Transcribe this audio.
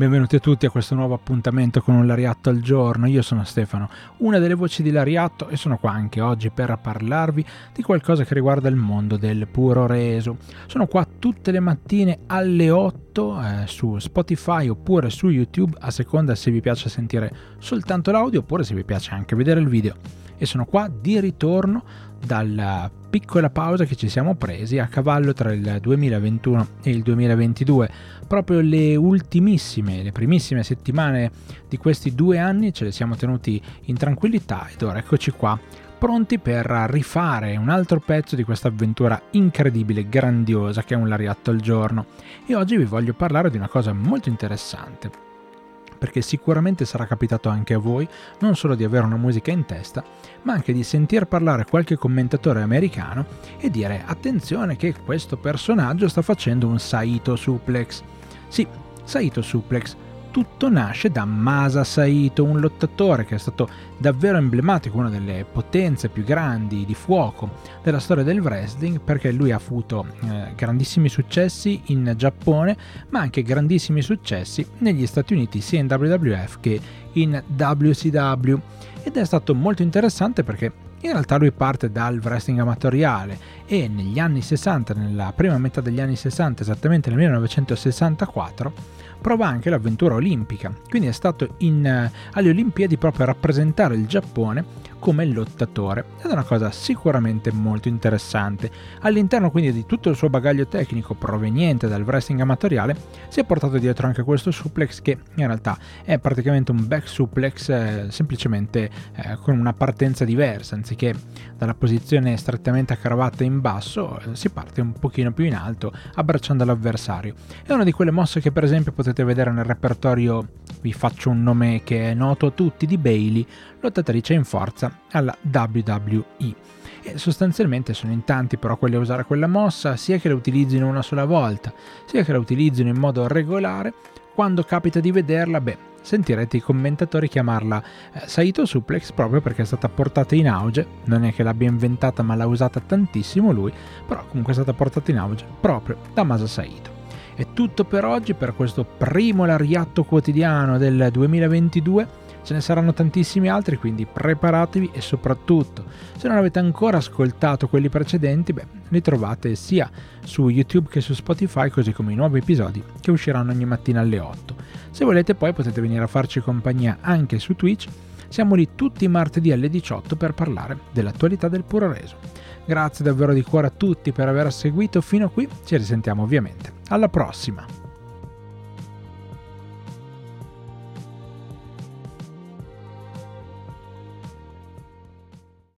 Benvenuti a tutti a questo nuovo appuntamento con un Lariatto al giorno. Io sono Stefano, una delle voci di Lariatto e sono qua anche oggi per parlarvi di qualcosa che riguarda il mondo del puro reso. Sono qua tutte le mattine alle 8 eh, su Spotify oppure su YouTube a seconda se vi piace sentire soltanto l'audio oppure se vi piace anche vedere il video. E sono qua di ritorno dalla piccola pausa che ci siamo presi a cavallo tra il 2021 e il 2022. Proprio le ultimissime, le primissime settimane di questi due anni ce le siamo tenuti in tranquillità ed ora eccoci qua pronti per rifare un altro pezzo di questa avventura incredibile, grandiosa che è un lariatto al giorno. E oggi vi voglio parlare di una cosa molto interessante perché sicuramente sarà capitato anche a voi non solo di avere una musica in testa, ma anche di sentir parlare qualche commentatore americano e dire attenzione che questo personaggio sta facendo un Saito Suplex. Sì, Saito Suplex, tutto nasce da Masa Saito, un lottatore che è stato davvero emblematico, una delle potenze più grandi di fuoco della storia del wrestling, perché lui ha avuto eh, grandissimi successi in Giappone, ma anche grandissimi successi negli Stati Uniti, sia in WWF che in WCW. Ed è stato molto interessante perché in realtà lui parte dal wrestling amatoriale e negli anni 60, nella prima metà degli anni 60, esattamente nel 1964, prova anche l'avventura olimpica, quindi è stato in, uh, alle Olimpiadi proprio a rappresentare il Giappone come lottatore ed è una cosa sicuramente molto interessante. All'interno quindi di tutto il suo bagaglio tecnico proveniente dal wrestling amatoriale si è portato dietro anche questo suplex che in realtà è praticamente un back suplex eh, semplicemente eh, con una partenza diversa, anziché dalla posizione strettamente a in basso eh, si parte un pochino più in alto abbracciando l'avversario. È una di quelle mosse che per esempio potete vedere nel repertorio, vi faccio un nome che è noto a tutti, di Bailey, lottatrice in forza alla WWE. E sostanzialmente sono in tanti però quelli a usare quella mossa, sia che la utilizzino una sola volta, sia che la utilizzino in modo regolare. Quando capita di vederla, beh, sentirete i commentatori chiamarla eh, Saito Suplex proprio perché è stata portata in auge, non è che l'abbia inventata ma l'ha usata tantissimo lui, però comunque è stata portata in auge proprio da Masa Saito. È tutto per oggi, per questo primo lariatto quotidiano del 2022 Ce ne saranno tantissimi altri, quindi preparatevi e soprattutto, se non avete ancora ascoltato quelli precedenti, beh, li trovate sia su YouTube che su Spotify, così come i nuovi episodi che usciranno ogni mattina alle 8. Se volete poi potete venire a farci compagnia anche su Twitch, siamo lì tutti i martedì alle 18 per parlare dell'attualità del puro reso. Grazie davvero di cuore a tutti per aver seguito fino a qui, ci risentiamo ovviamente. Alla prossima!